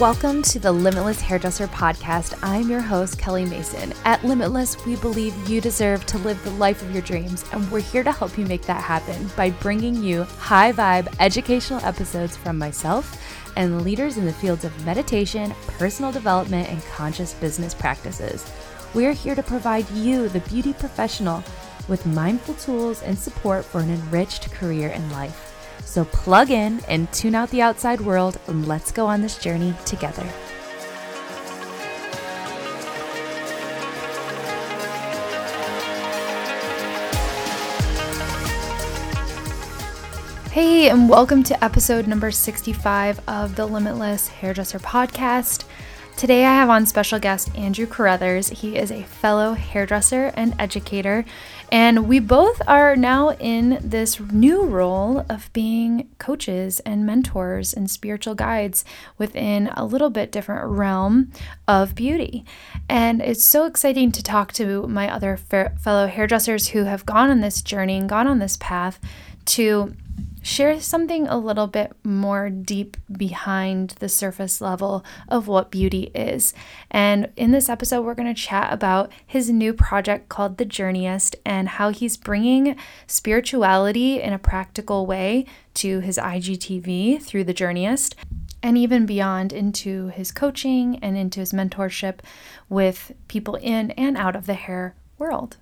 Welcome to the Limitless Hairdresser Podcast. I'm your host, Kelly Mason. At Limitless, we believe you deserve to live the life of your dreams, and we're here to help you make that happen by bringing you high vibe educational episodes from myself and leaders in the fields of meditation, personal development, and conscious business practices. We're here to provide you, the beauty professional, with mindful tools and support for an enriched career and life. So plug in and tune out the outside world and let's go on this journey together. Hey, and welcome to episode number 65 of the Limitless Hairdresser Podcast. Today I have on special guest Andrew Carruthers. He is a fellow hairdresser and educator, and we both are now in this new role of being coaches and mentors and spiritual guides within a little bit different realm of beauty. And it's so exciting to talk to my other fellow hairdressers who have gone on this journey and gone on this path to share something a little bit more deep behind the surface level of what beauty is. And in this episode, we're going to chat about his new project called The Journeyist and how he's bringing spirituality in a practical way to his IGTV through The Journeyist and even beyond into his coaching and into his mentorship with people in and out of the hair world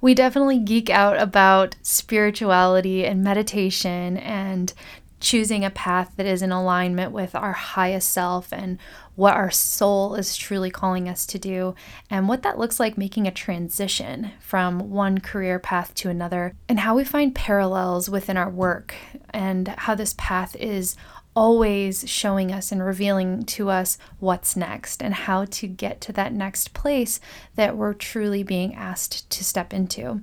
we definitely geek out about spirituality and meditation and choosing a path that is in alignment with our highest self and what our soul is truly calling us to do, and what that looks like making a transition from one career path to another, and how we find parallels within our work, and how this path is always showing us and revealing to us what's next and how to get to that next place that we're truly being asked to step into.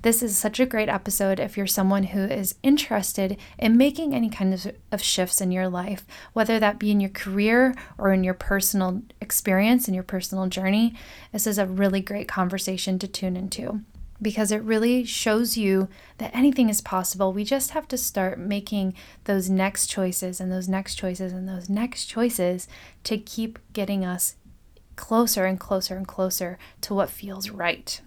This is such a great episode if you're someone who is interested in making any kind of, of shifts in your life, whether that be in your career or in your personal experience and your personal journey. This is a really great conversation to tune into because it really shows you that anything is possible. We just have to start making those next choices and those next choices and those next choices to keep getting us closer and closer and closer to what feels right.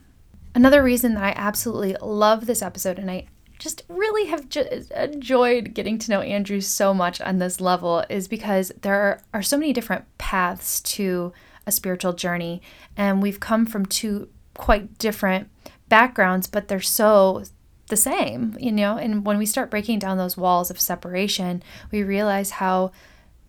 Another reason that I absolutely love this episode and I just really have enjoyed getting to know Andrew so much on this level is because there are, are so many different paths to a spiritual journey and we've come from two quite different backgrounds, but they're so the same, you know? And when we start breaking down those walls of separation, we realize how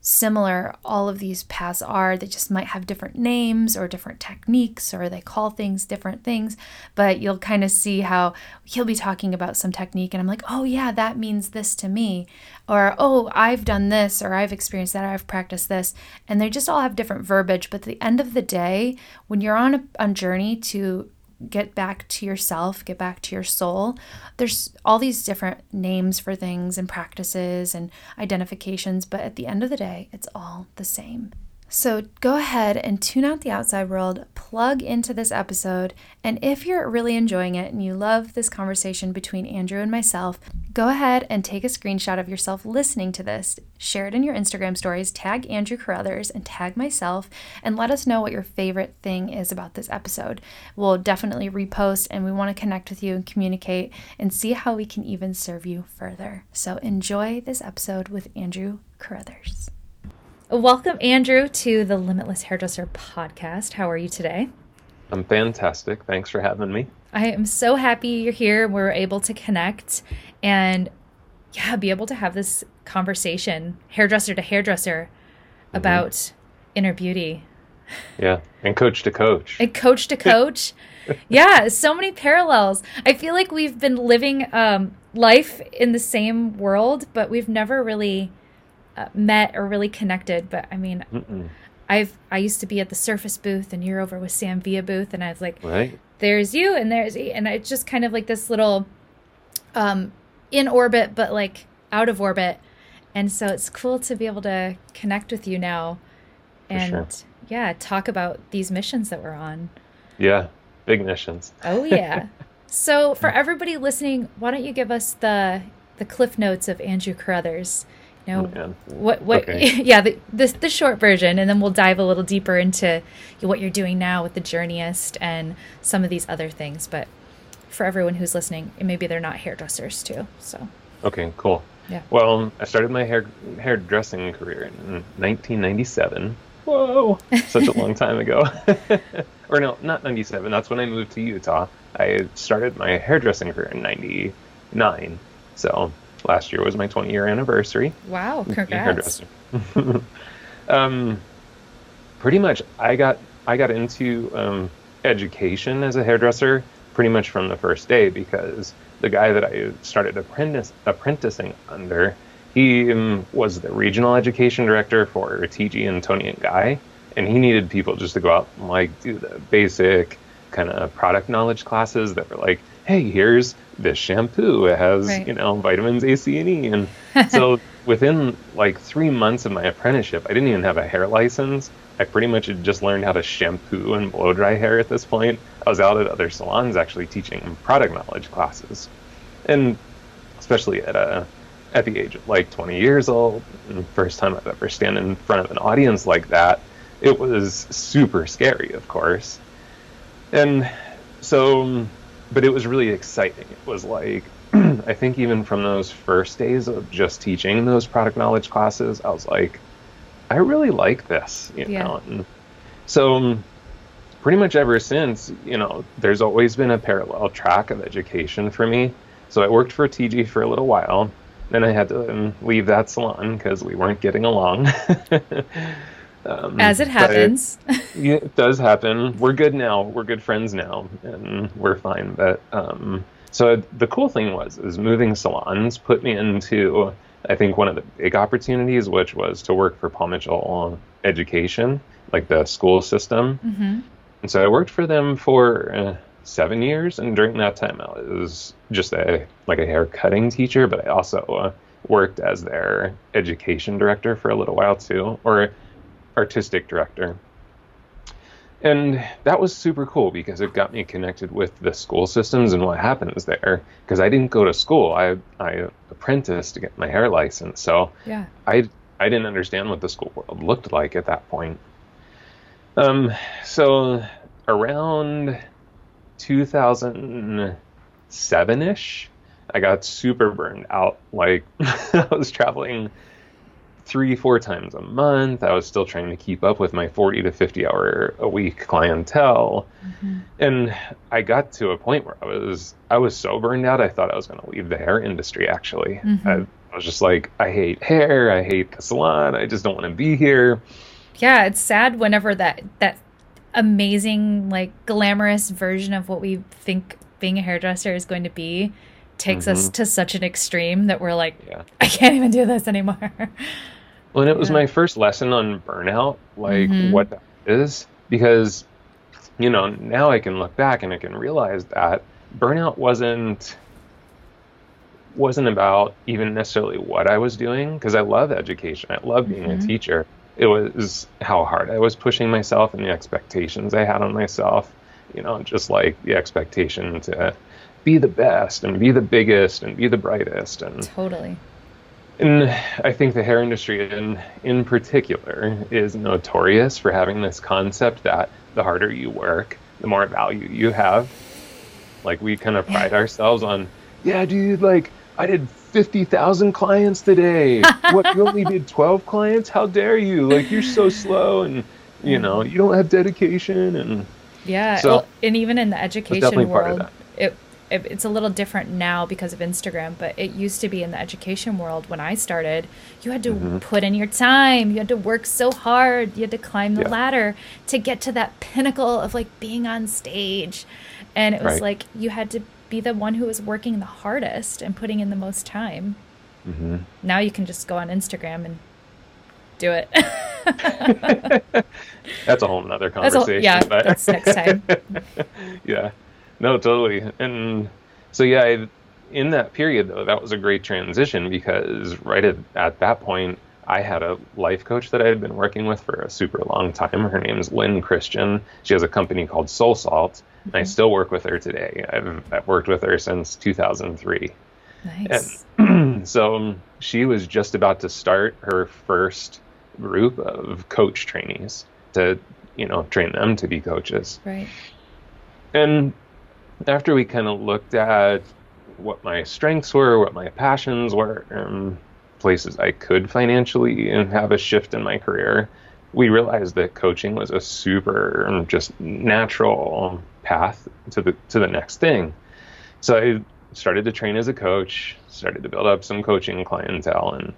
similar all of these paths are. They just might have different names or different techniques, or they call things different things. But you'll kind of see how he'll be talking about some technique, and I'm like, oh, yeah, that means this to me. Or, oh, I've done this, or I've experienced that, or I've practiced this. And they just all have different verbiage. But at the end of the day, when you're on a on journey to get back to yourself, get back to your soul. There's all these different names for things and practices and identifications, but at the end of the day, it's all the same. So go ahead and tune out the outside world, plug into this episode, and if you're really enjoying it and you love this conversation between Andrew and myself, go ahead and take a screenshot of yourself listening to this, share it in your Instagram stories, tag Andrew Carruthers and tag myself, and let us know what your favorite thing is about this episode. We'll definitely repost and we want to connect with you and communicate and see how we can even serve you further. So enjoy this episode with Andrew Carruthers. Welcome, Andrew, to the Limitless Hairdresser podcast. How are you today? I'm fantastic. Thanks for having me. I am so happy you're here. We're able to connect and, yeah, be able to have this conversation, hairdresser to hairdresser, mm-hmm. about inner beauty. Yeah, and coach to coach. And coach to coach. yeah, so many parallels. I feel like we've been living um, life in the same world, but we've never really uh, met or really connected. But I mean, Mm-mm. I've I used to be at the Surface booth, and you're over with Sam Villa booth, and I was like, right. there's you, and there's and it's just kind of like this little, um, in orbit, but like out of orbit, and so it's cool to be able to connect with you now, and sure. yeah, talk about these missions that we're on. Yeah, big missions. Oh yeah. so for everybody listening, why don't you give us the the cliff notes of Andrew Carruthers? Now, oh, Man. what what? Okay. Yeah, the, the the short version, and then we'll dive a little deeper into what you're doing now with the Journeyist and some of these other things. But for everyone who's listening, maybe they're not hairdressers too. So Okay, cool. Yeah. Well, um, I started my hair hairdressing career in 1997. Whoa, such a long time ago. or no, not 97. That's when I moved to Utah. I started my hairdressing career in 99. So last year was my 20 year anniversary. wow, congrats! um, pretty much, I got I got into um, education as a hairdresser pretty much from the first day because the guy that I started apprentice apprenticing under, he um, was the regional education director for TG and Toni and Guy, and he needed people just to go out and like do the basic kind of product knowledge classes that were like, hey, here's this shampoo. It has Right. you know vitamins A, C, and E, and so within like three months of my apprenticeship, I didn't even have a hair license. I pretty much had just learned how to shampoo and blow dry hair at this point. I was out at other salons actually teaching product knowledge classes, and especially at a at the age of like 20 years old, and first time I've ever stand in front of an audience like that, it was super scary, of course. And so, but it was really exciting. It was like, I think even from those first days of just teaching those product knowledge classes, I was like, I really like this, you Yeah. know. And so, um, pretty much ever since, you know, there's always been a parallel track of education for me. So I worked for TG for a little while. Then I had to leave that salon because we weren't getting along. um, As it happens, yeah, it does happen. We're good now. We're good friends now, and we're fine. But um, so the cool thing was, is moving salons put me into, I think, one of the big opportunities, which was to work for Paul Mitchell Education, like the school system. hmm And so I worked for them for uh, seven years, and during that time, I was just a like a hair cutting teacher, but I also uh, worked as their education director for a little while too, or artistic director. And that was super cool because it got me connected with the school systems and what happens there. Because I didn't go to school; I I apprenticed to get my hair license, so yeah, I I didn't understand what the school world looked like at that point. Um, so around 2007 ish, I got super burned out. Like I was traveling three, four times a month. I was still trying to keep up with my 40 to 50 hour a week clientele. And I got to a point where I was I was so burned out I thought I was going to leave the hair industry actually. Mhm. I, I was just like I hate hair, I hate the salon, I just don't want to be here. yeah. It's sad whenever that that amazing, like glamorous version of what we think being a hairdresser is going to be takes us Mhm. to such an extreme that we're like, Yeah. I can't even do this anymore. Well, and it was Yeah. my first lesson on burnout, like Mhm. what that is, because you know now I can look back and I can realize that burnout wasn't wasn't about even necessarily what I was doing because I love education, I love being Mhm. a teacher. It was how hard I was pushing myself and the expectations I had on myself. You know, just like the expectation to be the best and be the biggest and be the brightest and totally. And I think the hair industry in in particular is notorious for having this concept that the harder you work, the more value you have. Like we kind of pride ourselves on, yeah, dude, like I did 50,000 clients today. what you only did 12 clients? How dare you? Like you're so slow and you mm. know, you don't have dedication and Yeah, So- well, and even in the education definitely part of world, it's a little different now because of Instagram. But it used to be in the education world when I started. You had to Mhm. put in your time. You had to work so hard. You had to climb the Yeah. ladder to get to that pinnacle of like being on stage, and it was Right. like you had to be the one who was working the hardest and putting in the most time. Mhm. Now you can just go on Instagram and do it. that's a whole nother conversation. yeah, but- that's next time. yeah, no, totally. And so, yeah, I, in that period, though, that was a great transition because right at, at that point, I had a life coach that I had been working with for a super long time. Her name is Lynn Christian. She has a company called Soul Salt, and I mm-hmm. still work with her today. I've, I've worked with her since 2003. Nice. And so um, she was just about to start her first group of coach trainees to, you know, train them to be coaches. Right. And after we kind of looked at what my strengths were, what my passions were, and places I could financially and have a shift in my career, we realized that coaching was a super um, just natural path to the to the next thing. So I started to train as a coach, started to build up some coaching clientele, and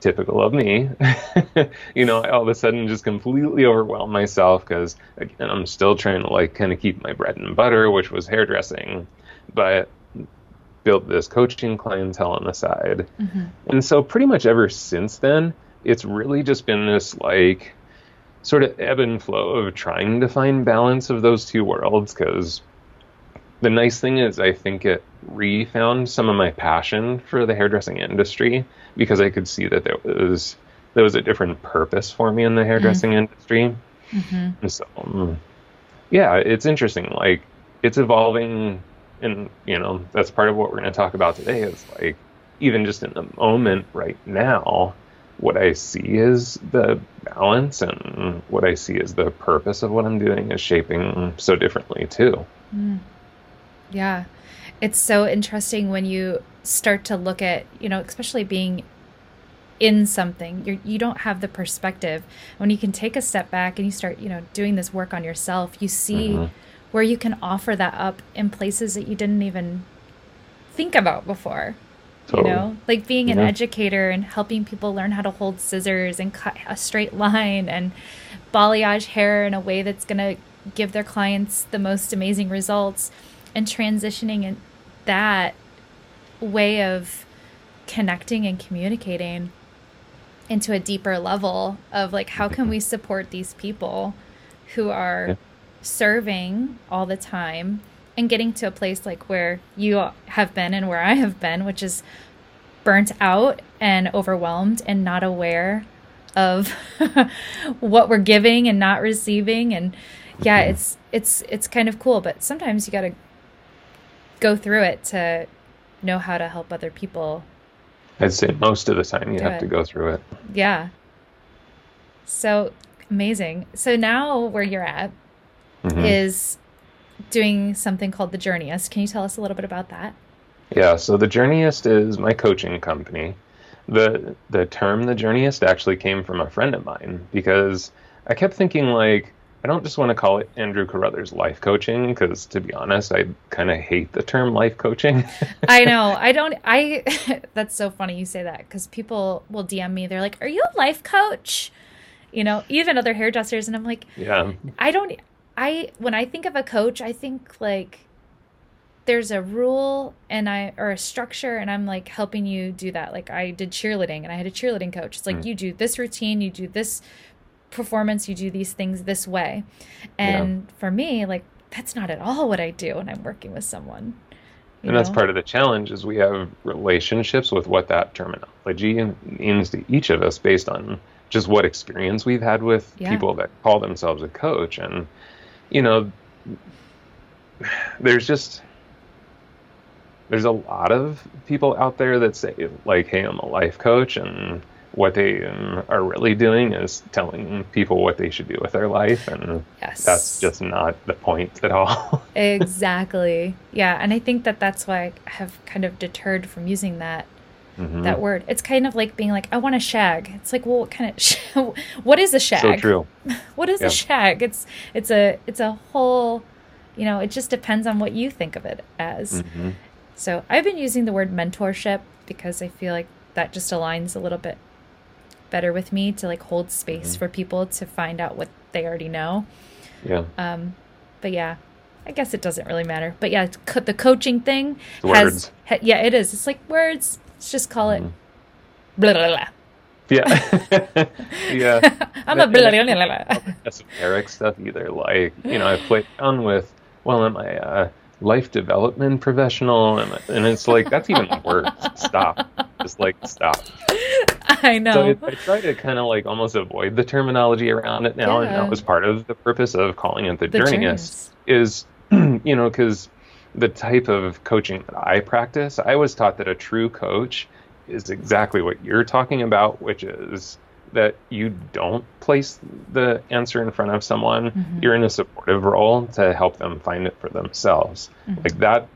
typical of me, you know, I all of a sudden just completely overwhelmed myself because again, I'm still trying to like kind of keep my bread and butter, which was hairdressing, but built this coaching clientele on the side. Mm-hmm. And so pretty much ever since then, it's really just been this like sort of ebb and flow of trying to find balance of those two worlds because the nice thing is I think it refound some of my passion for the hairdressing industry because I could see that there was there was a different purpose for me in the hairdressing mm-hmm. industry. Mm-hmm. And so, um, yeah, it's interesting. Like it's evolving, and you know that's part of what we're going to talk about today. Is like even just in the moment right now, what I see is the balance and what I see is the purpose of what I'm doing is shaping so differently too. Mm. Yeah. It's so interesting when you start to look at, you know, especially being in something, you're, you don't have the perspective. When you can take a step back and you start, you know, doing this work on yourself, you see mm-hmm. where you can offer that up in places that you didn't even think about before. Totally. You know, like being an educator and helping people learn how to hold scissors and cut a straight line and balayage hair in a way that's going to give their clients the most amazing results and transitioning in that way of connecting and communicating into a deeper level of like how can we support these people who are yeah. serving all the time and getting to a place like where you have been and where I have been, which is burnt out and overwhelmed and not aware of what we're giving and not receiving and yeah it's it's it's kind of cool but sometimes you got to go through it to know how to help other people i'd say most of the time you have it. to go through it. Yeah. So amazing. So now where you're at mm-hmm. is doing something called the journeyist can you tell us a little bit about that? Yeah so the journeyist is my coaching company. The the term the journeyist actually came from a friend of mine because i kept thinking like I don't just want to call it Andrew Carruthers life coaching because, to be honest, I kind of hate the term life coaching. I know. I don't. I. that's so funny you say that because people will DM me. They're like, "Are you a life coach?" You know, even other hairdressers, and I'm like, "Yeah." I don't. I when I think of a coach, I think like there's a rule and I or a structure, and I'm like helping you do that. Like I did cheerleading, and I had a cheerleading coach. It's like mm. you do this routine, you do this performance you do these things this way and yeah. for me like that's not at all what i do when i'm working with someone and know? that's part of the challenge is we have relationships with what that terminology means to each of us based on just what experience we've had with yeah. people that call themselves a coach and you know there's just there's a lot of people out there that say like hey i'm a life coach and what they um, are really doing is telling people what they should do with their life and yes. that's just not the point at all exactly yeah and i think that that's why i have kind of deterred from using that mm-hmm. that word it's kind of like being like i want a shag it's like well what kind of sh- what is a shag so true what is yeah. a shag it's it's a it's a whole you know it just depends on what you think of it as mm-hmm. so i've been using the word mentorship because i feel like that just aligns a little bit better with me to like hold space mm-hmm. for people to find out what they already know. Yeah. Um, but yeah, I guess it doesn't really matter. But yeah, co- the coaching thing has, ha, yeah, it is. It's like words. Let's just call it. Mm. Blah, blah, blah. Yeah. yeah. I'm a blah, blah, blah, blah. esoteric stuff either. Like, you know, I've played on with, well, am I a life development professional? And it's like, that's even worse. Stop. Just like, stop. I know. So it, I try to kind of like almost avoid the terminology around it now, yeah. and that was part of the purpose of calling it the, the journeyist. Is you know because the type of coaching that I practice, I was taught that a true coach is exactly what you're talking about, which is that you don't place the answer in front of someone. Mm-hmm. You're in a supportive role to help them find it for themselves. Mm-hmm. Like that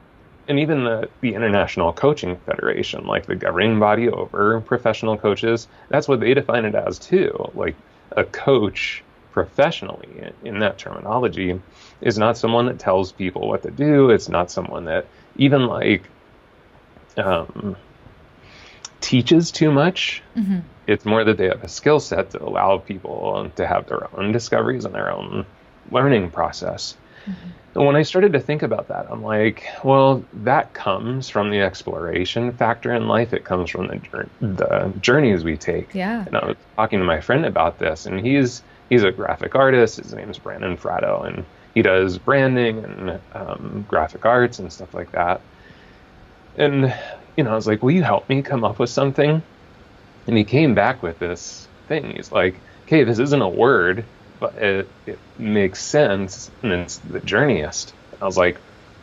and even the, the International Coaching Federation, like the governing body over professional coaches, that's what they define it as too. Like a coach professionally in that terminology is not someone that tells people what to do. It's not someone that even like um, teaches too much. Mm-hmm. It's more that they have a skill set to allow people to have their own discoveries and their own learning process. Mm-hmm. And when I started to think about that, I'm like, well, that comes from the exploration factor in life. It comes from the, the journeys we take. Yeah. And I was talking to my friend about this, and he's he's a graphic artist. His name's Brandon Fratto, and he does branding and um, graphic arts and stuff like that. And you know, I was like, will you help me come up with something? And he came back with this thing. He's like, okay, this isn't a word but it, it makes sense, and it's the journeyist. I was like,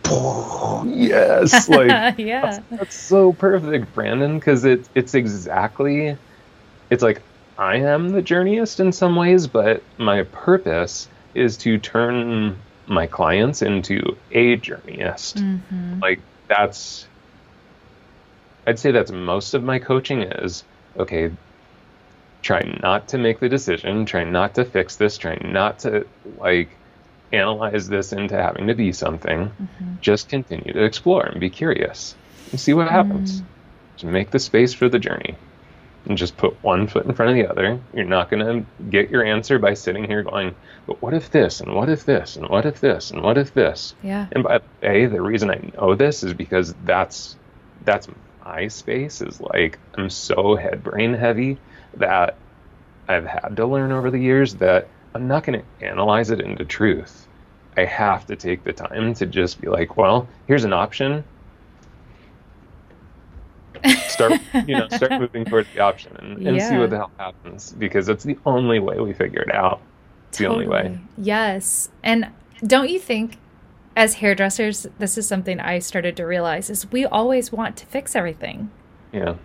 yes, like yeah, that's, that's so perfect, Brandon, because it it's exactly, it's like I am the journeyist in some ways, but my purpose is to turn my clients into a journeyist. Mm-hmm. Like that's, I'd say that's most of my coaching is okay try not to make the decision, try not to fix this, try not to like analyze this into having to be something. Mm-hmm. Just continue to explore and be curious and see what happens. Mm. Just make the space for the journey and just put one foot in front of the other. You're not going to get your answer by sitting here going, but what if this and what if this and what if this and what if this? Yeah. And by the way, the reason I know this is because that's that's my space is like I'm so head brain heavy that I've had to learn over the years that I'm not going to analyze it into truth. I have to take the time to just be like, well, here's an option. Start, you know, start moving towards the option and, and yeah. see what the hell happens because it's the only way we figure it out. It's totally. the only way. Yes. And don't you think as hairdressers, this is something I started to realize is we always want to fix everything. Yeah.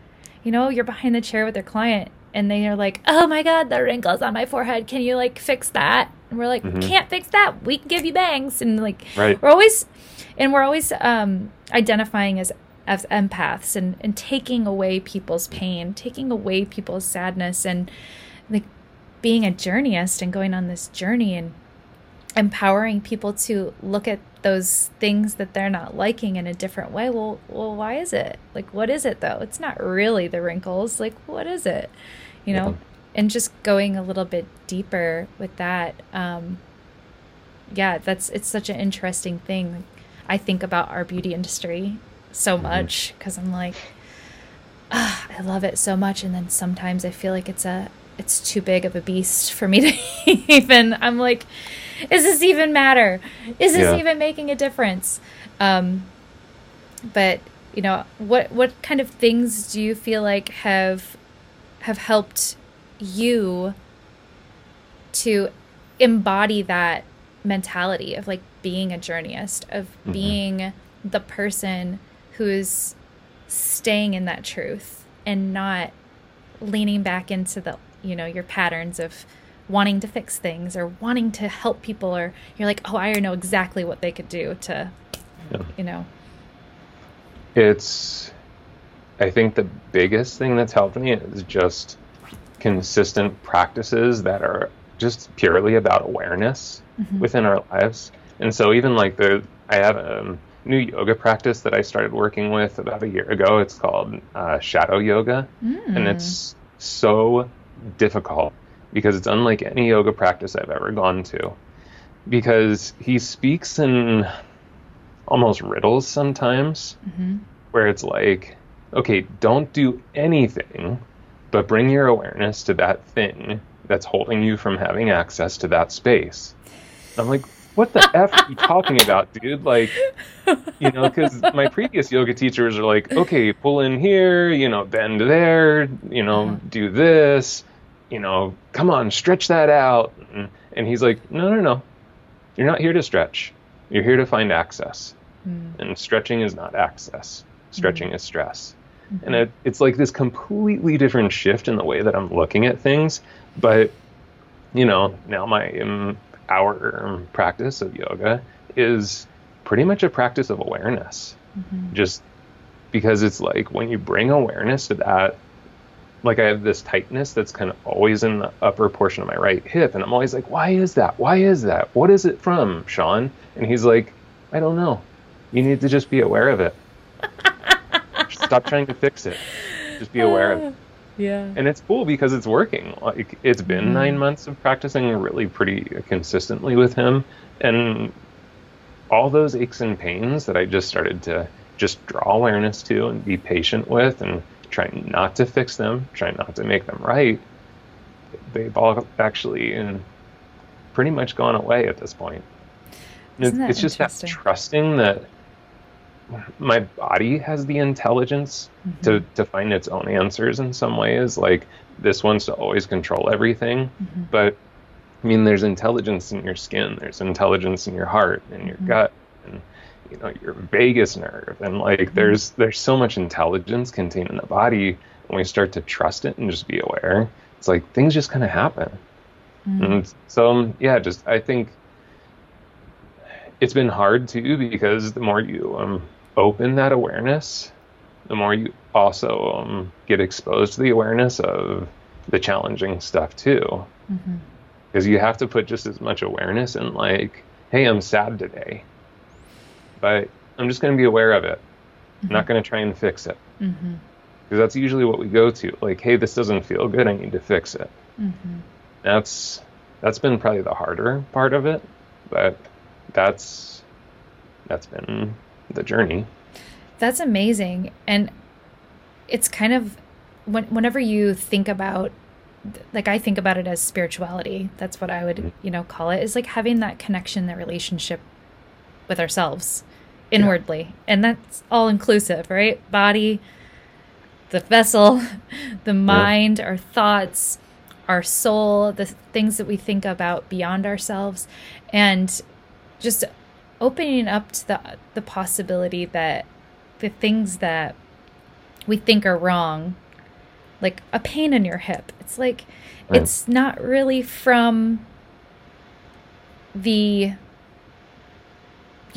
You know, you're behind the chair with your client and they are like, "Oh my god, the wrinkles on my forehead. Can you like fix that?" And we're like, mm-hmm. "Can't fix that. We can give you bangs." And like right. we're always and we're always um, identifying as as empaths and and taking away people's pain, taking away people's sadness and like being a journeyist and going on this journey and empowering people to look at those things that they're not liking in a different way. Well, well, why is it? Like what is it though? It's not really the wrinkles. Like what is it? you know, yeah. and just going a little bit deeper with that. Um, yeah, that's it's such an interesting thing. I think about our beauty industry so mm-hmm. much because I'm like, ah, I love it so much, and then sometimes I feel like it's a it's too big of a beast for me to even. I'm like, is this even matter? Is this yeah. even making a difference? Um, but you know, what what kind of things do you feel like have have helped you to embody that mentality of like being a journeyist, of mm-hmm. being the person who's staying in that truth and not leaning back into the, you know, your patterns of wanting to fix things or wanting to help people or you're like, "Oh, I know exactly what they could do to yeah. you know." It's I think the biggest thing that's helped me is just consistent practices that are just purely about awareness mm-hmm. within our lives. And so even like the I have a new yoga practice that I started working with about a year ago. It's called uh, shadow yoga, mm. and it's so difficult because it's unlike any yoga practice I've ever gone to. Because he speaks in almost riddles sometimes, mm-hmm. where it's like okay, don't do anything, but bring your awareness to that thing that's holding you from having access to that space. I'm like, what the F are you talking about, dude? Like, you know, because my previous yoga teachers are like, okay, pull in here, you know, bend there, you know, do this, you know, come on, stretch that out. And, he's like, no, no, no. You're not here to stretch. You're here to find access. mm. and stretching is not access. Stretching mm. is stress. Mm-hmm. And it, it's like this completely different shift in the way that I'm looking at things. But, you know, now my um, our practice of yoga is pretty much a practice of awareness. Mm-hmm. Just because it's like when you bring awareness to that, like I have this tightness that's kind of always in the upper portion of my right hip. And I'm always like, why is that? Why is that? What is it from, Sean? And he's like, I don't know. You need to just be aware of it. Stop trying to fix it. Just be aware of it. Yeah. And it's cool because it's working. Like it's been mm-hmm. nine months of practicing really pretty consistently with him. And all those aches and pains that I just started to just draw awareness to and be patient with and try not to fix them, try not to make them right, they've all actually and pretty much gone away at this point. It's, it's just that trusting that my body has the intelligence mm-hmm. to, to find its own answers in some ways. Like this wants to always control everything. Mm-hmm. But I mean, there's intelligence in your skin, there's intelligence in your heart and your mm-hmm. gut and you know your vagus nerve and like mm-hmm. there's there's so much intelligence contained in the body when we start to trust it and just be aware it's like things just kind of happen mm-hmm. and so um, yeah just i think it's been hard too because the more you um, open that awareness, the more you also um, get exposed to the awareness of the challenging stuff too. Because mm-hmm. you have to put just as much awareness in, like, hey, I'm sad today, but I'm just going to be aware of it. Mm-hmm. I'm not mm-hmm. going to try and fix it. Because mm-hmm. that's usually what we go to. Like, hey, this doesn't feel good. I need to fix it. Mm-hmm. That's that's been probably the harder part of it, but that's that's been the journey. That's amazing. And it's kind of when, whenever you think about like I think about it as spirituality. That's what I would, mm-hmm. you know, call it. Is like having that connection, that relationship with ourselves inwardly. Yeah. And that's all inclusive, right? Body, the vessel, the mind, yeah. our thoughts, our soul, the things that we think about beyond ourselves. And just opening up to the the possibility that the things that we think are wrong like a pain in your hip it's like right. it's not really from the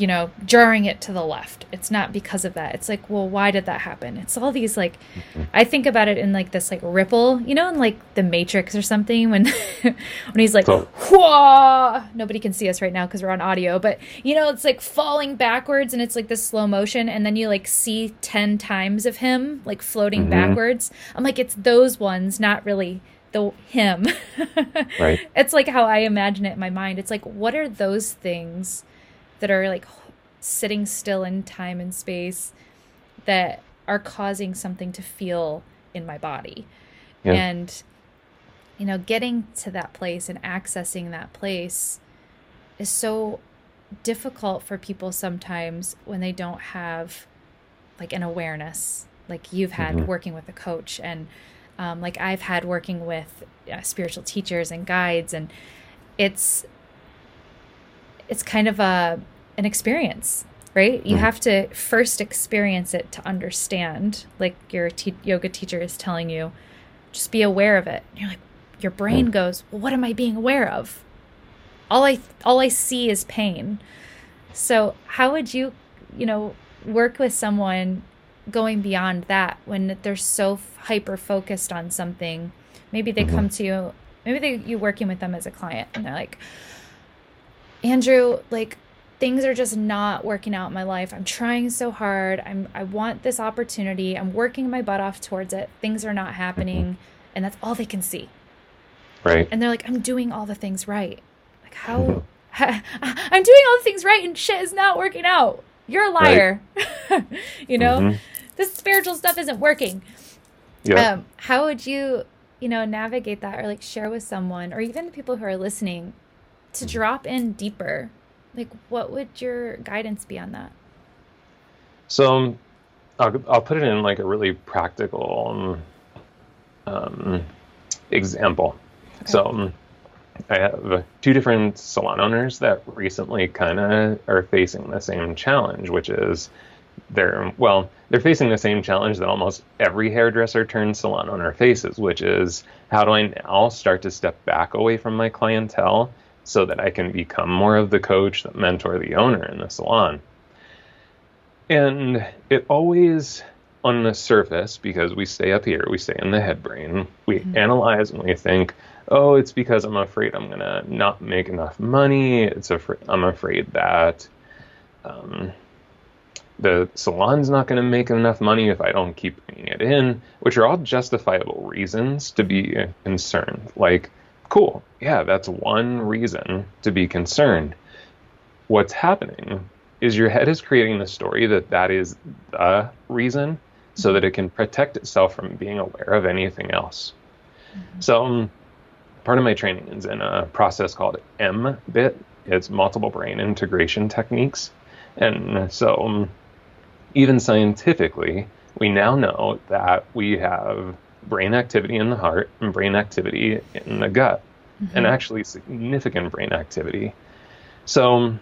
you know, jarring it to the left. It's not because of that. It's like, well, why did that happen? It's all these like. I think about it in like this like ripple, you know, in like the Matrix or something when when he's like so, Whoa! nobody can see us right now because we're on audio, but you know, it's like falling backwards and it's like this slow motion and then you like see 10 times of him like floating mm-hmm. backwards. I'm like it's those ones, not really the him. right. It's like how I imagine it in my mind. It's like what are those things that are like sitting still in time and space that are causing something to feel in my body. Yeah. And you know, getting to that place and accessing that place is so difficult for people sometimes when they don't have like an awareness like you've had mm-hmm. working with a coach and um, like I've had working with uh, spiritual teachers and guides and it's it's kind of a an experience right you mm-hmm. have to first experience it to understand like your te- yoga teacher is telling you just be aware of it and you're like your brain mm. goes well what am i being aware of all i all i see is pain so how would you you know work with someone going beyond that when they're so hyper focused on something maybe they mm-hmm. come to you maybe they you working with them as a client and they're like andrew like things are just not working out in my life. I'm trying so hard. I'm I want this opportunity. I'm working my butt off towards it. Things are not happening, mm-hmm. and that's all they can see. Right. And they're like, I'm doing all the things right. Like how mm-hmm. I'm doing all the things right and shit is not working out. You're a liar. Right. you know? Mm-hmm. This spiritual stuff isn't working. Yeah. Um, how would you, you know, navigate that or like share with someone or even the people who are listening to drop in deeper. Like what would your guidance be on that? So um, I'll, I'll put it in like a really practical um, um example. Okay. so um, I have two different salon owners that recently kind of are facing the same challenge, which is they're well, they're facing the same challenge that almost every hairdresser turned salon owner faces, which is how do I now start to step back away from my clientele so that I can become more of the coach, the mentor, the owner in the salon. And it always on the surface, because we stay up here, we stay in the head brain, we mm-hmm. analyze and we think, oh, it's because I'm afraid I'm gonna not make enough money. It's afraid I'm afraid that um, the salon's not going to make enough money if I don't keep bringing it in, which are all justifiable reasons to be concerned. Like, cool, yeah, that's one reason to be concerned. What's happening is your head is creating the story that that is the reason so that it can protect itself from being aware of anything else. Mm-hmm. So, um, part of my training is in a process called MBIT. It's multiple brain integration techniques. And so, um, even scientifically, we now know that we have brain activity in the heart and brain activity in the gut, mm-hmm. and actually significant brain activity. So,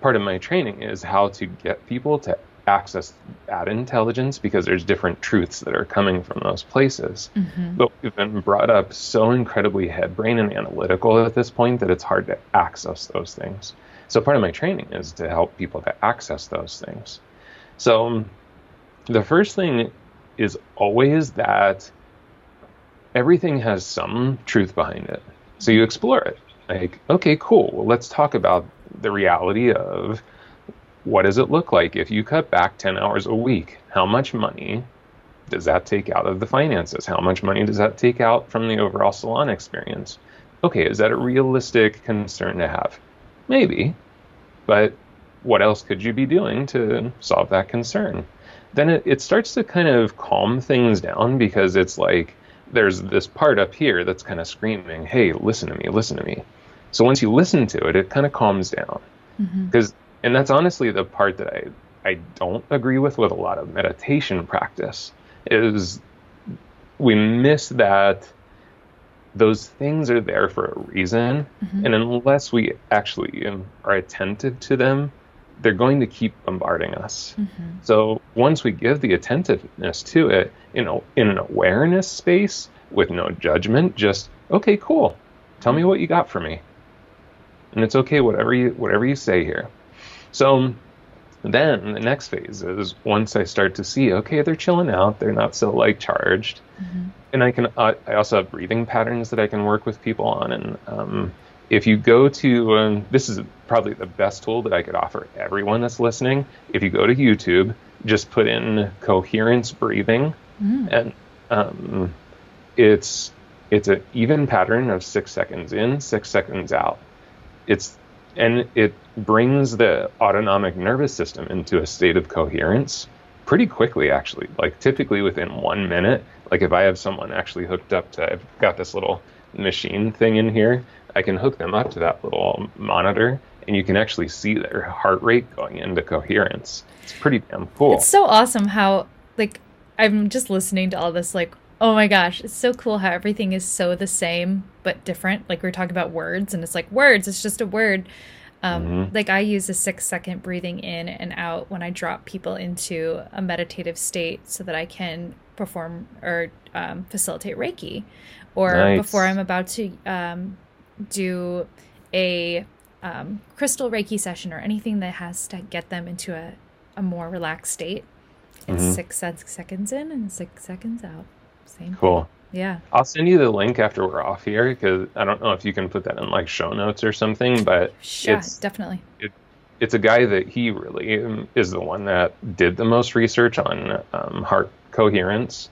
part of my training is how to get people to access that intelligence because there's different truths that are coming from those places. Mm-hmm. But we've been brought up so incredibly head brain and analytical at this point that it's hard to access those things. So part of my training is to help people to access those things. So the first thing is always that everything has some truth behind it. So you explore it. Like, okay, cool. Well, let's talk about the reality of what does it look like if you cut back 10 hours a week? How much money does that take out of the finances? How much money does that take out from the overall salon experience? Okay, is that a realistic concern to have? Maybe, but what else could you be doing to solve that concern? Then it, it starts to kind of calm things down because it's like there's this part up here that's kind of screaming, hey, listen to me, listen to me. So once you listen to it, it kind of calms down. Because mm-hmm and that's honestly the part that I I don't agree with with a lot of meditation practice is we miss that those things are there for a reason mm-hmm. and unless we actually are attentive to them they're going to keep bombarding us. Mm-hmm. so once we give the attentiveness to it you know in an awareness space with no judgment just okay cool. Tell me what you got for me. And it's okay whatever you whatever you say here. So then the next phase is once I start to see, okay, they're chilling out, they're not so like charged, mm-hmm. and I can uh, I also have breathing patterns that I can work with people on, and um, if you go to um, this is probably the best tool that I could offer everyone that's listening. If you go to YouTube, just put in coherence breathing, mm. and um, it's it's an even pattern of six seconds in, six seconds out. It's and it brings the autonomic nervous system into a state of coherence pretty quickly actually like typically within one minute like if i have someone actually hooked up to i've got this little machine thing in here i can hook them up to that little monitor and you can actually see their heart rate going into coherence it's pretty damn cool it's so awesome how like i'm just listening to all this like oh my gosh it's so cool how everything is so the same but different like we are talking about words and it's like words it's just a word um, mm-hmm. Like I use a six second breathing in and out when I drop people into a meditative state so that I can perform or um, facilitate Reiki. Or nice. before I'm about to um, do a um, crystal Reiki session or anything that has to get them into a, a more relaxed state. It's mm-hmm. six, seconds in and six seconds out. Same. Cool. Yeah. I'll send you the link after we're off here because I don't know if you can put that in like show notes or something, but yeah, it's definitely. It, it's a guy that he really um, is the one that did the most research on um, heart coherence.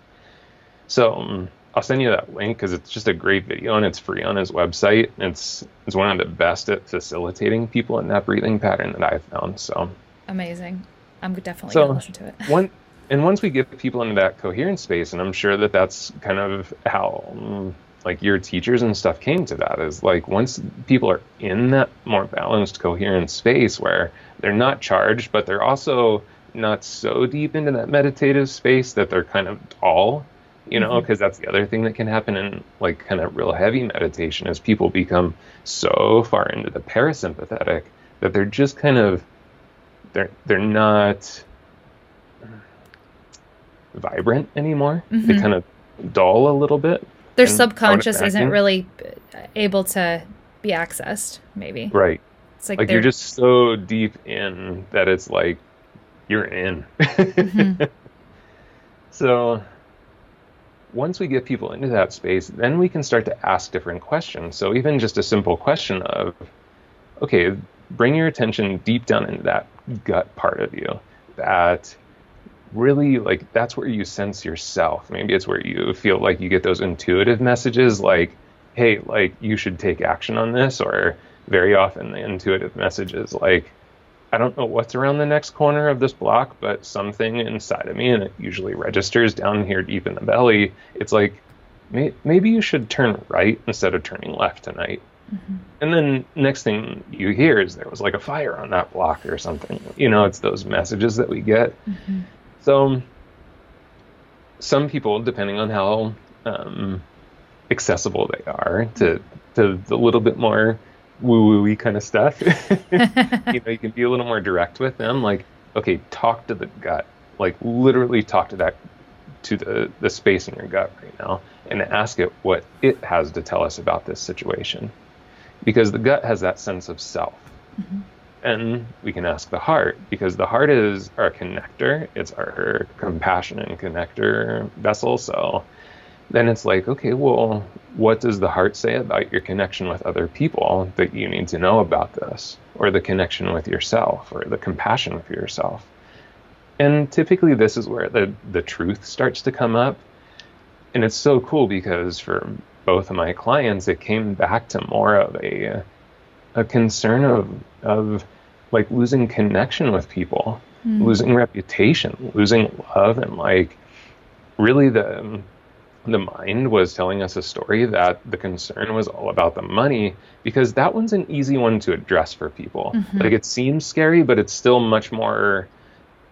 So um, I'll send you that link because it's just a great video and it's free on his website. It's it's one of the best at facilitating people in that breathing pattern that I've found. So amazing. I'm definitely so gonna listen to it. one and once we get people into that coherent space, and I'm sure that that's kind of how like your teachers and stuff came to that is like once people are in that more balanced, coherent space where they're not charged, but they're also not so deep into that meditative space that they're kind of dull. You know, because mm-hmm. that's the other thing that can happen in like kind of real heavy meditation is people become so far into the parasympathetic that they're just kind of they're they're not vibrant anymore. Mm-hmm. They kind of dull a little bit. Their subconscious isn't really able to be accessed, maybe. Right. It's like, like you're just so deep in that it's like you're in. Mm-hmm. so once we get people into that space, then we can start to ask different questions. So even just a simple question of, okay, bring your attention deep down into that gut part of you that really like that's where you sense yourself maybe it's where you feel like you get those intuitive messages like hey like you should take action on this or very often the intuitive messages like i don't know what's around the next corner of this block but something inside of me and it usually registers down here deep in the belly it's like may, maybe you should turn right instead of turning left tonight Mm-hmm. And then next thing you hear is there was like a fire on that block or something. You know, it's those messages that we get. Mm-hmm. So some people, depending on how um, accessible they are to to the little bit more woo woo kind of stuff, you know, you can be a little more direct with them. Like, okay, talk to the gut. Like literally talk to that to the the space in your gut right now and ask it what it has to tell us about this situation because the gut has that sense of self. Mm-hmm. And we can ask the heart because the heart is our connector, it's our compassion and connector vessel. So then it's like, okay, well, what does the heart say about your connection with other people that you need to know about this, or the connection with yourself, or the compassion with yourself? And typically, this is where the, the truth starts to come up. And it's so cool because for both of my clients, it came back to more of a a concern of of like losing connection with people, mm. losing reputation, losing love, and like really the the mind was telling us a story that the concern was all about the money because that one's an easy one to address for people. Mm-hmm. Like it seems scary, but it's still much more.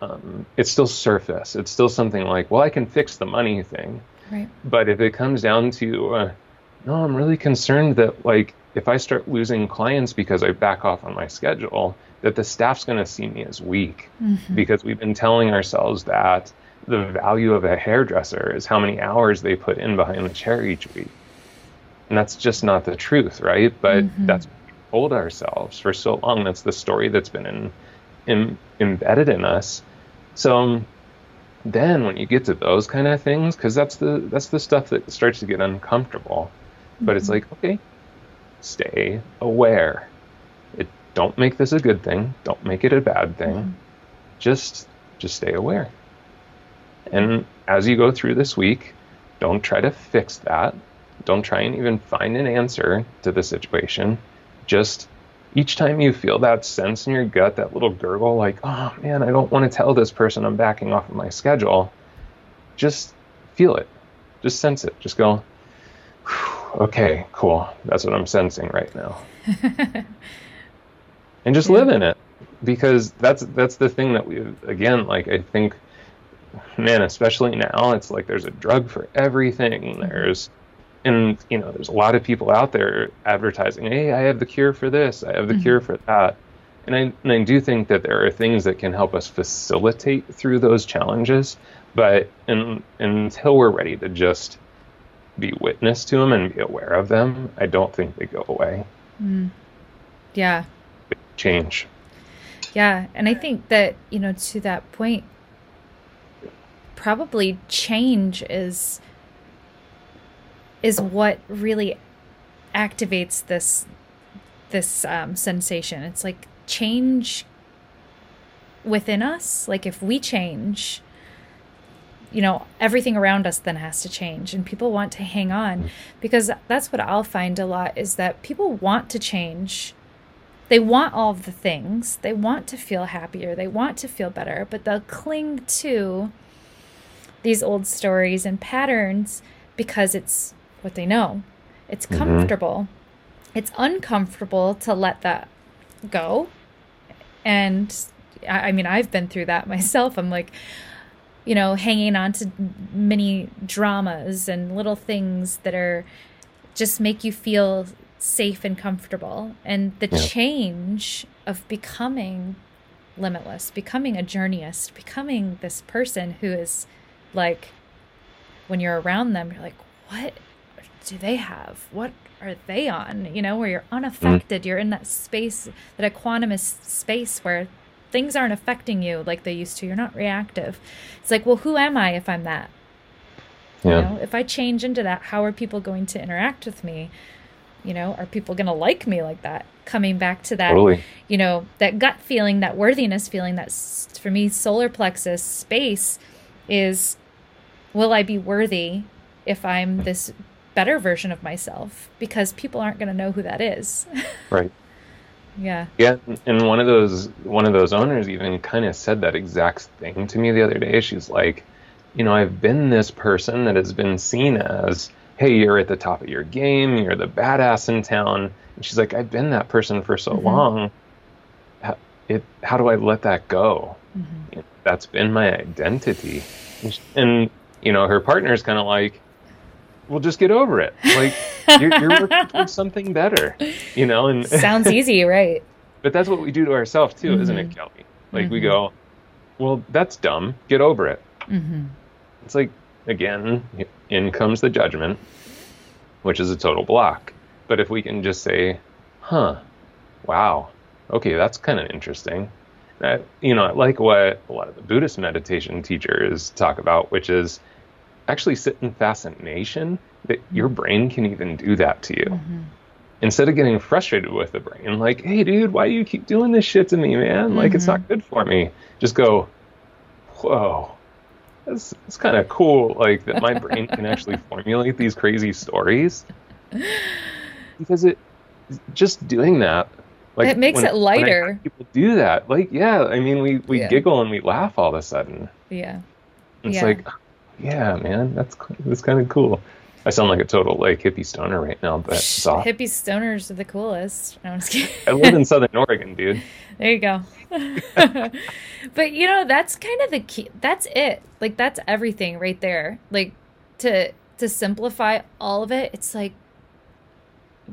Um, it's still surface. It's still something like, well, I can fix the money thing. Right. But if it comes down to uh, no, I'm really concerned that like if I start losing clients because I back off on my schedule, that the staff's going to see me as weak mm-hmm. because we've been telling ourselves that the value of a hairdresser is how many hours they put in behind the chair each week. And that's just not the truth, right? But mm-hmm. that's what told ourselves for so long. That's the story that's been in, in, embedded in us. So um, then when you get to those kind of things, because that's the that's the stuff that starts to get uncomfortable but it's mm-hmm. like, okay, stay aware. It don't make this a good thing. Don't make it a bad thing. Mm-hmm. Just just stay aware. And as you go through this week, don't try to fix that. Don't try and even find an answer to the situation. Just each time you feel that sense in your gut, that little gurgle, like, oh man, I don't want to tell this person I'm backing off of my schedule, just feel it. Just sense it. Just go, okay, cool. That's what I'm sensing right now. and just yeah. live in it because that's that's the thing that we again like I think man, especially now it's like there's a drug for everything. Mm-hmm. There's and you know, there's a lot of people out there advertising, "Hey, I have the cure for this. I have the mm-hmm. cure for that." And I, and I do think that there are things that can help us facilitate through those challenges, but in, until we're ready to just be witness to them and be aware of them, I don't think they go away. Mm. Yeah. Change. Yeah. And I think that, you know, to that point, probably change is is what really activates this this um, sensation. It's like change within us. Like if we change, you know, everything around us then has to change and people want to hang on because that's what I'll find a lot is that people want to change. They want all the things. They want to feel happier. They want to feel better, but they'll cling to these old stories and patterns because it's what they know. It's mm-hmm. comfortable. It's uncomfortable to let that go. And I mean, I've been through that myself. I'm like, you know, hanging on to many dramas and little things that are just make you feel safe and comfortable. And the yeah. change of becoming limitless, becoming a journeyist, becoming this person who is like, when you're around them, you're like, what do they have? What are they on? You know, where you're unaffected, mm. you're in that space, that equanimous space where things aren't affecting you like they used to. You're not reactive. It's like, well, who am I if I'm that? Yeah. You know, if I change into that, how are people going to interact with me? You know, are people going to like me like that? Coming back to that, totally. you know, that gut feeling, that worthiness feeling, that for me, solar plexus space is will I be worthy if I'm this better version of myself? Because people aren't going to know who that is. right. Yeah. Yeah, and one of those one of those owners even kind of said that exact thing to me the other day. She's like, you know, I've been this person that has been seen as, hey, you're at the top of your game, you're the badass in town. And she's like, I've been that person for so mm-hmm. long. How, it, how do I let that go? Mm-hmm. That's been my identity. And, you know, her partner's kind of like, well, just get over it. Like you're, you're working towards something better, you know. And sounds easy, right? But that's what we do to ourselves too, mm-hmm. isn't it, Kelly? Like mm-hmm. we go, well, that's dumb. Get over it. Mm-hmm. It's like again, in comes the judgment, which is a total block. But if we can just say, huh, wow, okay, that's kind of interesting. That you know, like what a lot of the Buddhist meditation teachers talk about, which is actually sit in fascination that your brain can even do that to you. Mm-hmm. Instead of getting frustrated with the brain, like, hey, dude, why do you keep doing this shit to me, man? Mm-hmm. Like, it's not mm-hmm. good for me. Just go, whoa, that's, that's kind of cool. Like, that my brain can actually formulate these crazy stories. Because it, just doing that, like, it makes when, it lighter. people do that. Like, yeah, I mean, we, we yeah. giggle and we laugh all of a sudden. Yeah. It's yeah. like, yeah, man, that's that's kind of cool. I sound like a total like hippie stoner right now, but Shh, hippie stoners are the coolest. No, i live in Southern Oregon, dude. There you go. but you know, that's kind of the key. That's it. Like that's everything right there. Like to to simplify all of it, it's like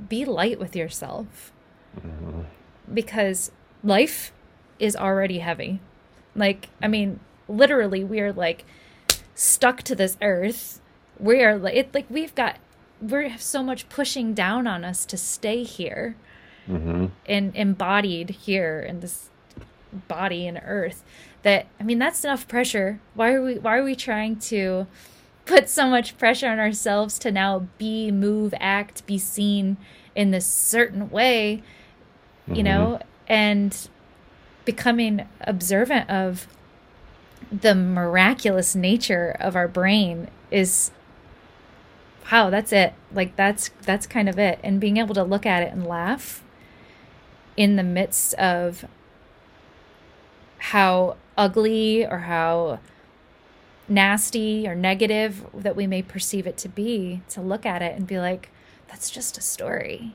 be light with yourself. Mm-hmm. Because life is already heavy. Like, I mean, literally we are like stuck to this earth. We are like it, like we've got we have so much pushing down on us to stay here mm-hmm. and embodied here in this body and earth that i mean that's enough pressure why are we why are we trying to put so much pressure on ourselves to now be move act be seen in this certain way mm-hmm. you know and becoming observant of the miraculous nature of our brain is wow that's it. Like that's that's kind of it. And being able to look at it and laugh in the midst of how ugly or how nasty or negative that we may perceive it to be to look at it and be like that's just a story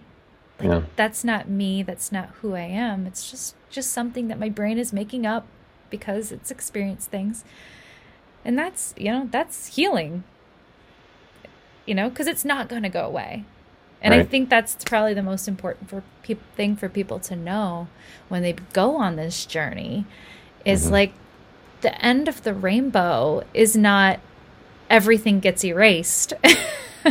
yeah. that's not me that's not who i am it's just just something that my brain is making up because it's experienced things. And that's, you know, that's healing. You know, because it's not going to go away. And right. I think that's probably the most important for pe- thing for people to know when they go on this journey is mm-hmm. like the end of the rainbow is not everything gets erased.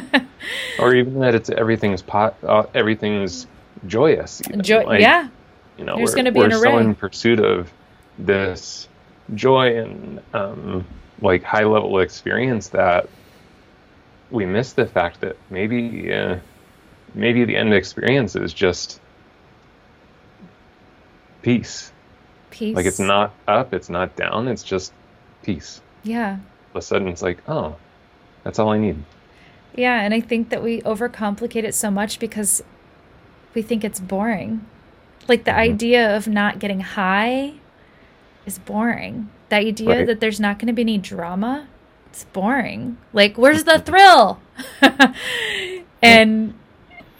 or even that it's everything's pot uh, everything's joyous. Joy, like, yeah. You know, There's going to be an array. so in pursuit of this joy and um, like high level experience that we miss the fact that maybe uh, maybe the end experience is just peace. Peace. Like it's not up, it's not down, it's just peace. Yeah. All of a sudden it's like, oh, that's all I need. Yeah, and I think that we overcomplicate it so much because we think it's boring. Like the mm-hmm. idea of not getting high is boring. The idea right. that there's not going to be any drama, it's boring. Like, where's the thrill? and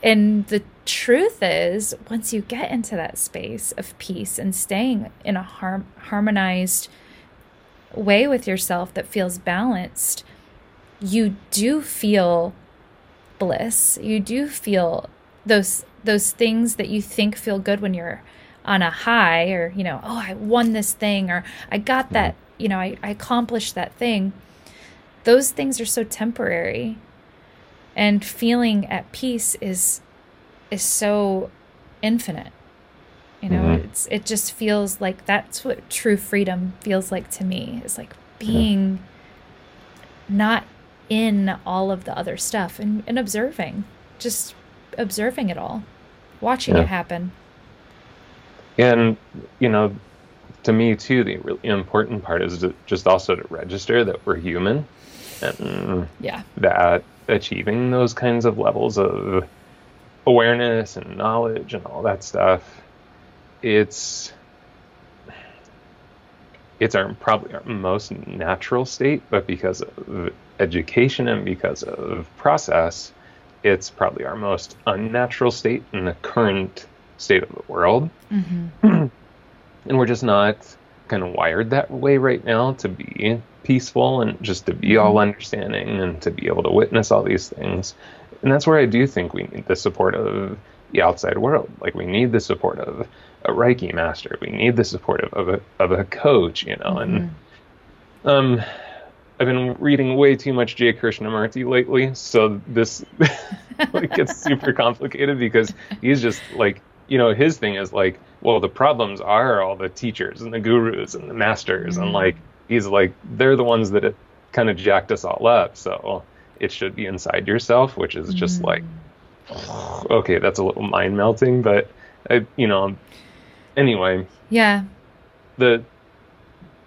and the truth is, once you get into that space of peace and staying in a har- harmonized, way with yourself that feels balanced, you do feel bliss. You do feel those those things that you think feel good when you're on a high or you know oh i won this thing or i got that you know I, I accomplished that thing. Those things are so temporary. And feeling at peace is is so infinite. You know mm-hmm. it's it just feels like that's what true freedom feels like to me. Is like being not in all of the other stuff and, and observing just observing it all watching yeah. it happen and, you know, to me too, the really important part is to just also to register that we're human and yeah. that achieving those kinds of levels of awareness and knowledge and all that stuff, it's it's our probably our most natural state, but because of education and because of process, it's probably our most unnatural state in the current state of the world. Mm-hmm. and we're just not kind of wired that way right now to be peaceful and just to be all mm-hmm. understanding and to be able to witness all these things. And that's where I do think we need the support of the outside world. Like we need the support of a Reiki master. We need the support of, of, a, of a coach, you know, mm-hmm. and um, I've been reading way too much J. Krishnamurti lately, so this like gets super complicated because he's just like you know, his thing is like, well, the problems are all the teachers and the gurus and the masters, mm-hmm. and like he's like they're the ones that kind of jacked us all up. So it should be inside yourself, which is just mm-hmm. like, okay, that's a little mind melting, but I, you know, anyway. Yeah. The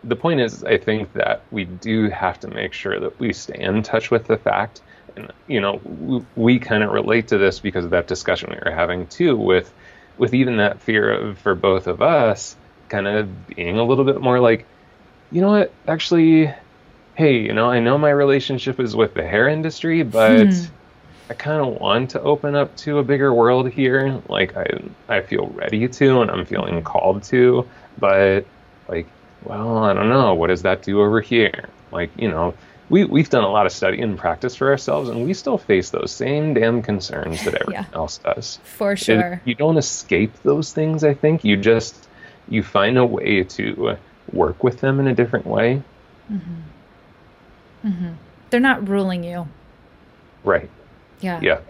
the point is, I think that we do have to make sure that we stay in touch with the fact, and you know, we, we kind of relate to this because of that discussion we were having too with with even that fear of for both of us kind of being a little bit more like, you know what, actually, hey, you know, I know my relationship is with the hair industry, but hmm. I kind of want to open up to a bigger world here. Like I, I feel ready to, and I'm feeling called to, but like, well, I don't know, what does that do over here? Like, you know, we we've done a lot of study and practice for ourselves, and we still face those same damn concerns that everyone yeah. else does. For sure, it, you don't escape those things. I think you just you find a way to work with them in a different way. Mm-hmm. Mm-hmm. They're not ruling you. Right. Yeah. Yeah.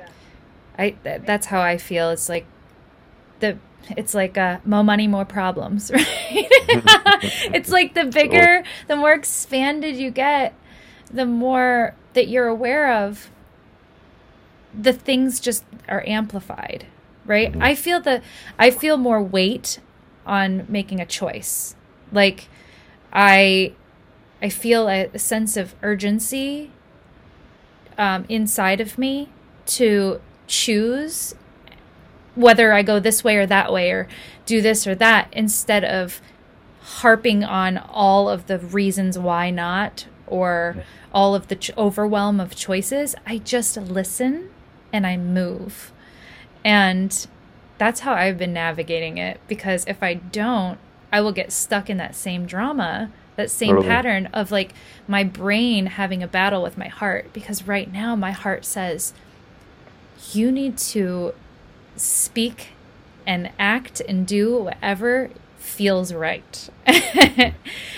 I th- that's how I feel. It's like the it's like uh, more money, more problems, right? it's like the bigger, the more expanded you get, the more that you're aware of, the things just are amplified, right? Mm-hmm. I feel the I feel more weight on making a choice. Like I I feel a, a sense of urgency um, inside of me to choose whether I go this way or that way or do this or that instead of harping on all of the reasons why not or all of the ch- overwhelm of choices. I just listen and I move. And that's how I've been navigating it because if I don't, I will get stuck in that same drama, that same totally. pattern of like my brain having a battle with my heart. Because right now, my heart says, you need to speak and act and do whatever feels right.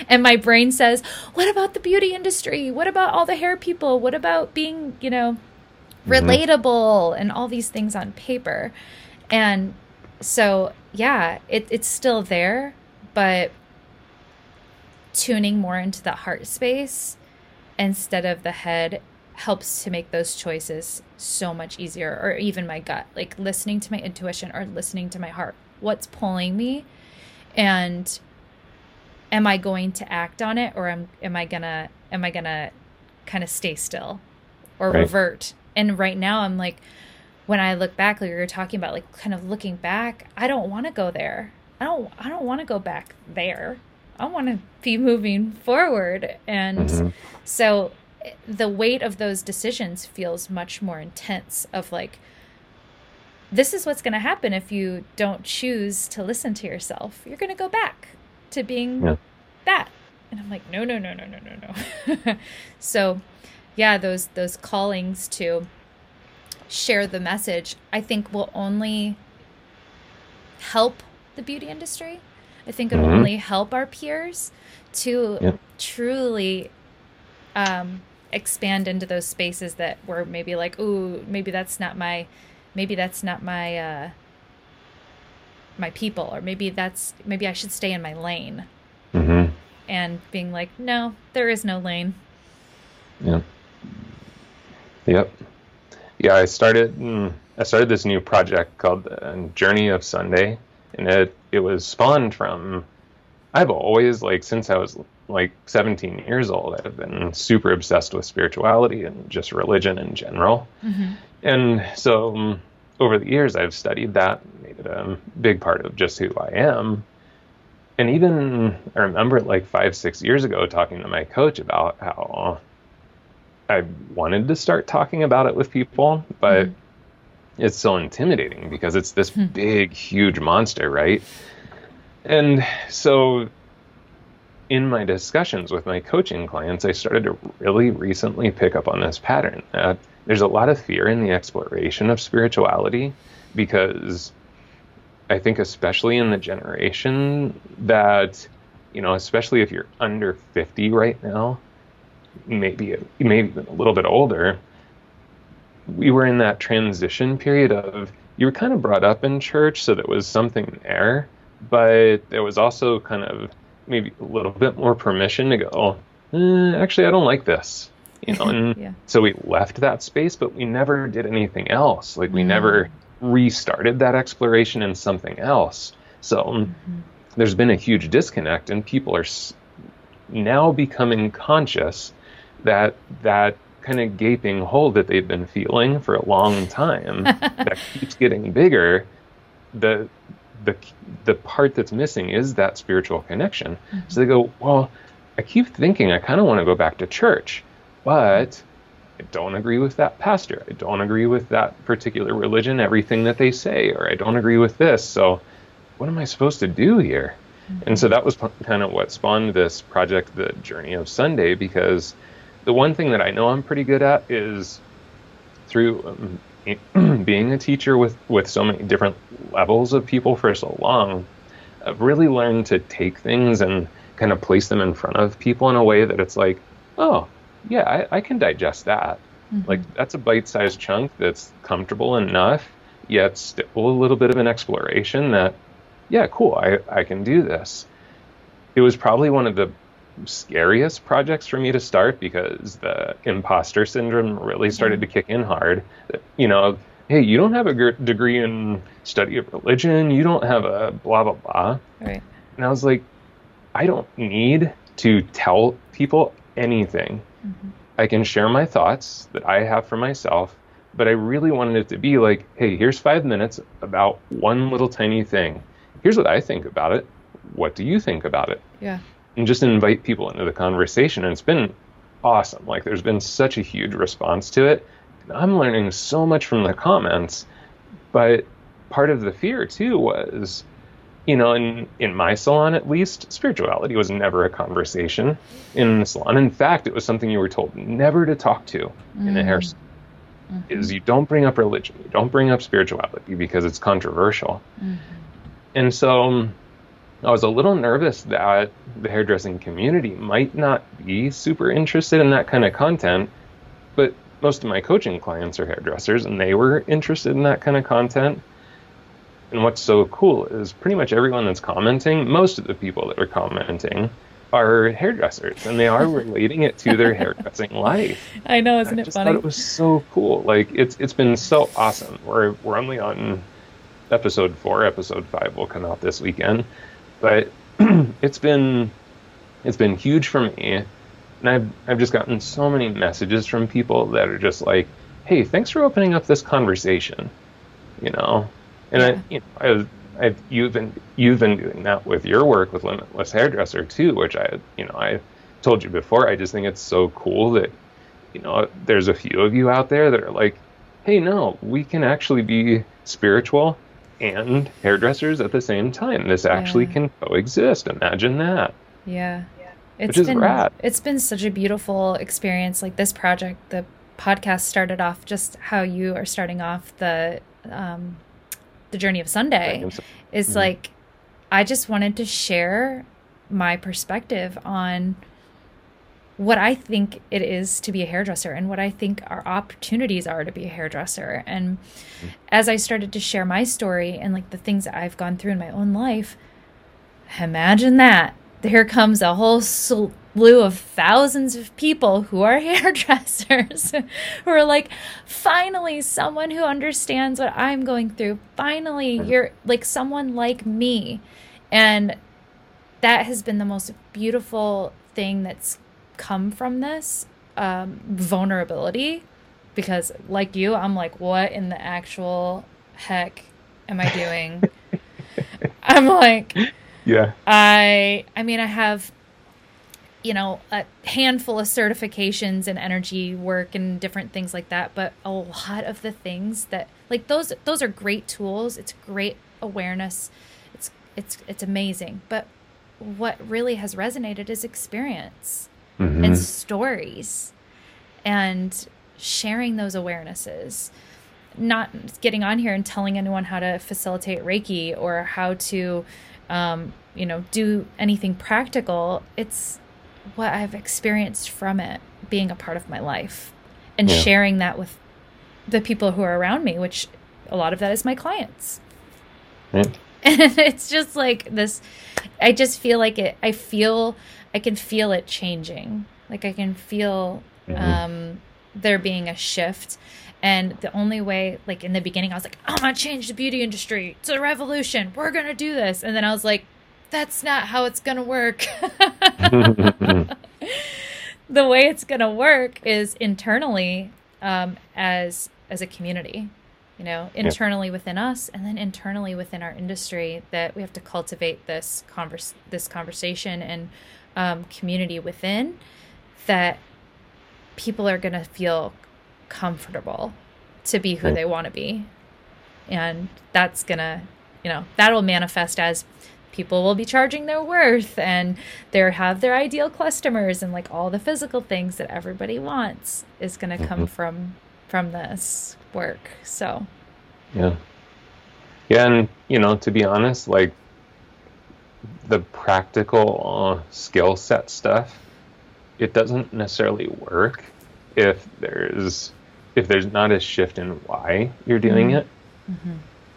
and my brain says, what about the beauty industry? What about all the hair people? What about being, you know, mm-hmm. relatable and all these things on paper? And so, yeah, it, it's still there, but tuning more into the heart space instead of the head helps to make those choices so much easier or even my gut like listening to my intuition or listening to my heart. What's pulling me? And am i going to act on it or am, am i gonna am i gonna kind of stay still or right. revert? And right now i'm like when i look back like you're talking about like kind of looking back i don't want to go there. I don't i don't want to go back there. I want to be moving forward. And mm-hmm. so the weight of those decisions feels much more intense of like this is what's going to happen if you don't choose to listen to yourself. You're going to go back to being yeah. that. And I'm like, no, no, no, no, no, no, no. so, yeah, those those callings to share the message, I think will only help the beauty industry. I think it'll mm-hmm. only help our peers to yep. truly um, expand into those spaces that were maybe like, ooh, maybe that's not my, maybe that's not my, uh, my people, or maybe that's maybe I should stay in my lane. Mm-hmm. And being like, no, there is no lane. Yeah. Yep. Yeah, I started. Mm, I started this new project called the Journey of Sunday, and it it was spawned from. I've always like since I was like 17 years old, I've been super obsessed with spirituality and just religion in general, mm-hmm. and so um, over the years I've studied that, made it a big part of just who I am. And even I remember like five, six years ago talking to my coach about how I wanted to start talking about it with people, but mm it's so intimidating because it's this mm big, huge monster, right? And so in my discussions with my coaching clients, I started to really recently pick up on this pattern there's a lot of fear in the exploration of spirituality because I think, especially in the generation that, you know, especially if you're under 50 right now, maybe maybe a little bit older, we were in that transition period of you were kind of brought up in church, so there was something there, but there was also kind of maybe a little bit more permission to go. Eh, actually, I don't like this, you know. And yeah. so we left that space, but we never did anything else. Like we mm-hmm. never restarted that exploration in something else. So mm-hmm. there's been a huge disconnect, and people are now becoming conscious that that kind of gaping hole that they've been feeling for a long time that keeps getting bigger the the the part that's missing is that spiritual connection mm-hmm. so they go well i keep thinking i kind of want to go back to church but i don't agree with that pastor i don't agree with that particular religion everything that they say or i don't agree with this so what am i supposed to do here mm-hmm. and so that was kind of what spawned this project the journey of sunday because the one thing that I know I'm pretty good at is through um, being a teacher with, with so many different levels of people for so long, I've really learned to take things and kind of place them in front of people in a way that it's like, oh, yeah, I, I can digest that. Mm-hmm. Like, that's a bite sized chunk that's comfortable enough, yet still a little bit of an exploration that, yeah, cool, I, I can do this. It was probably one of the scariest projects for me to start because the imposter syndrome really started to kick in hard. You know, hey, you don't have a degree in study of religion, you don't have a blah blah blah. Right. And I was like, I don't need to tell people anything. Mm-hmm. I can share my thoughts that I have for myself, but I really wanted it to be like, hey, here's five minutes about one little tiny thing. Here's what I think about it. What do you think about it? Yeah and just invite people into the conversation. And it's been awesome. Like there's been such a huge response to it. And I'm learning so much from the comments, but part of the fear too was, you know, in in my salon at least, spirituality was never a conversation in the salon. In fact, it was something you were told never to talk to mm. in a hair salon. Mm-hmm. Is you don't bring up religion, you don't bring up spirituality because it's controversial. Mm-hmm. And so I was a little nervous that the hairdressing community might not be super interested in that kind of content, but most of my coaching clients are hairdressers and they were interested in that kind of content. And what's so cool is pretty much everyone that's commenting, most of the people that are commenting are hairdressers and they are relating it to their hairdressing life. I know, isn't I it funny? Thought it was so cool. Like it's it's been so awesome. We're we're only on episode four. Episode five will come out this weekend but it's been it's been huge for me and I've, I've just gotten so many messages from people that are just like hey thanks for opening up this conversation you know and yeah. i you know I, I've you've been you've been doing that with your work with limitless hairdresser too which i you know i told you before i just think it's so cool that you know there's a few of you out there that are like hey no we can actually be spiritual and hairdressers at the same time. This actually yeah. can coexist. Imagine that. Yeah. It's which is been rad. it's been such a beautiful experience. Like this project, the podcast started off just how you are starting off the um, the journey of Sunday. Is Mhm. like I just wanted to share my perspective on what I think it is to be a hairdresser and what I think our opportunities are to be a hairdresser. And mm-hmm. as I started to share my story and like the things that I've gone through in my own life, imagine that. There comes a whole slew of thousands of people who are hairdressers who are like, finally, someone who understands what I'm going through. Finally, mm-hmm. you're like someone like me. And that has been the most beautiful thing that's come from this um, vulnerability. Because like you i'm like what in the actual heck am i doing? I'm like Yeah. i i mean i have you know a handful of certifications in energy work and different things like that but a lot of the things that like those those are great tools. It's great awareness. It's it's it's amazing. But what really has resonated is experience Mhm. and stories and sharing those awarenesses not getting on here and telling anyone how to facilitate reiki or how to um, you know do anything practical it's what i've experienced from it being a part of my life and Yeah. sharing that with the people who are around me which a lot of that is my clients Right. and it's just like this i just feel like it i feel i can feel it changing. Like i can feel Mhm. um there being a shift. And the only way like in the beginning i was like i'm gonna change the beauty industry. It's a revolution. We're gonna do this. And then i was like that's not how it's gonna work. The way it's gonna work is internally um, as as a community you know internally within us and then internally within our industry that we have to cultivate this converse this conversation and um, community within that people are going to feel comfortable to be who they want to be and that's going to you know that'll manifest as people will be charging their worth and they have their ideal customers and like all the physical things that everybody wants is going to come Mhm. from from this work so Yeah. Yeah, and you know, to be honest, like the practical uh, skill set stuff, it doesn't necessarily work if there's if there's not a shift in why you're doing Mhm. it.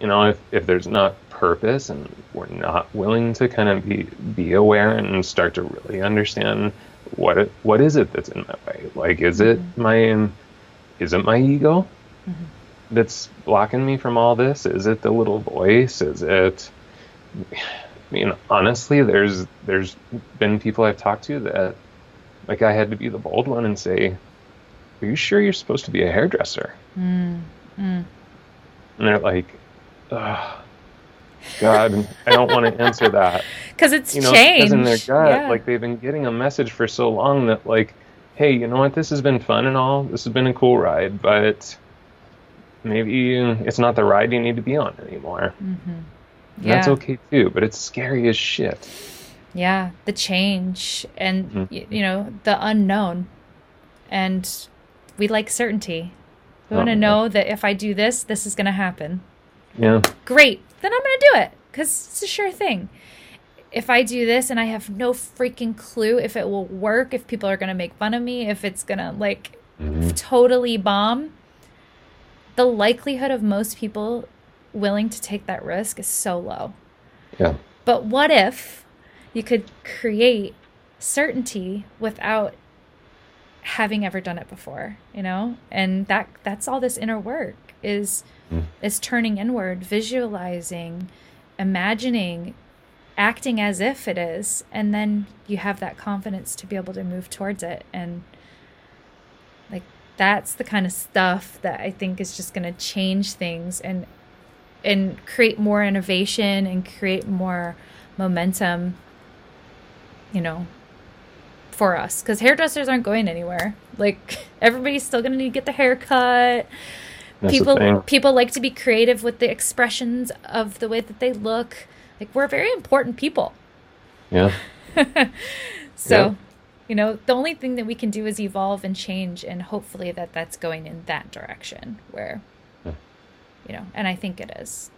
You know, if if there's not purpose and we're not willing to kind of be be aware and start to really understand what it, what is it that's in my way? Like, is it my is it my ego? that's blocking me from all this? Is it the little voice? Is it I mean honestly there's there's been people I've talked to that like I had to be the bold one and say, Are you sure you're supposed to be a hairdresser? mm, mm. And they're like, Ugh, God, I don't want to answer that. because it's You know, changed in their gut, yeah. like they've been getting a message for so long that like, hey, you know what, this has been fun and all, this has been a cool ride, but maybe it's not the ride you need to be on anymore. Mhm. And That's okay too, but it's scary as shit. yeah the change and Mhm. y- you know the unknown and we like certainty we want to Oh, know that if i do this this is going to happen Yeah. great then i'm going to do it because it's a sure thing if i do this and i have no freaking clue if it will work if people are going to make fun of me if it's going to like Mhm. totally bomb the likelihood of most people willing to take that risk is so low Yeah. but what if you could create certainty without having ever done it before, you know? And that that's all this inner work is Mm. is turning inward, visualizing, imagining, acting as if it is, and then you have that confidence to be able to move towards it and like that's the kind of stuff that I think is just going to change things and and create more innovation and create more momentum you know for us. Because hairdressers aren't going anywhere. Like everybody's still going to need to get the hair cut That's people people like to be creative with the expressions of the way that they look. Like we're very important people. Yeah. so you know, the only thing that we can do is evolve and change, and hopefully that that's going in that direction where, yeah. You know, and I think it is.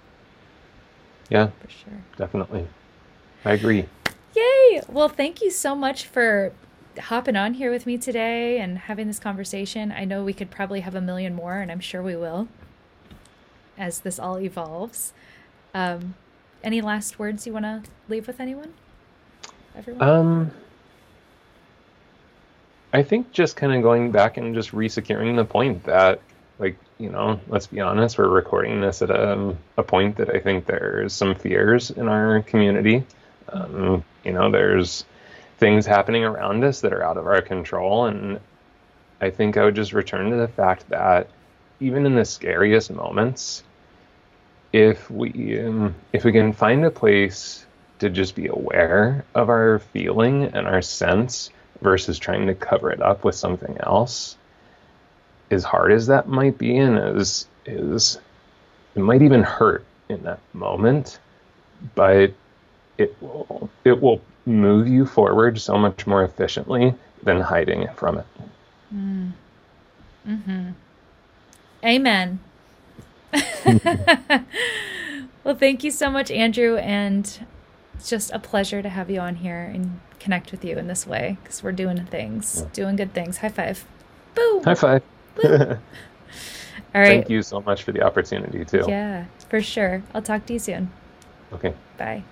Yeah, for sure. Definitely. I agree. Yay! Well, thank you so much for hopping on here with me today and having this conversation. I know we could probably have a million more, and I'm sure we will as this all evolves. Um, any last words you want to leave with anyone? Everyone? Um, I think just kind of going back and just resecuring the point that, like, you know, let's be honest, we're recording this at a, a point that I think there's some fears in our community. Um, you know, there's things happening around us that are out of our control. And I think I would just return to the fact that even in the scariest moments, if we um, if we can find a place to just be aware of our feeling and our sense versus trying to cover it up with something else, as hard as that might be, and as is it might even hurt in that moment, but it will it will move you forward so much more efficiently than hiding from it. Mm. Hmm. Amen. well, thank you so much, Andrew, and it's just a pleasure to have you on here and connect with you in this way because we're doing things, yeah. doing good things. High five. Boom. High five. All right. Thank you so much for the opportunity, too. Yeah, for sure. I'll talk to you soon. Okay. Bye.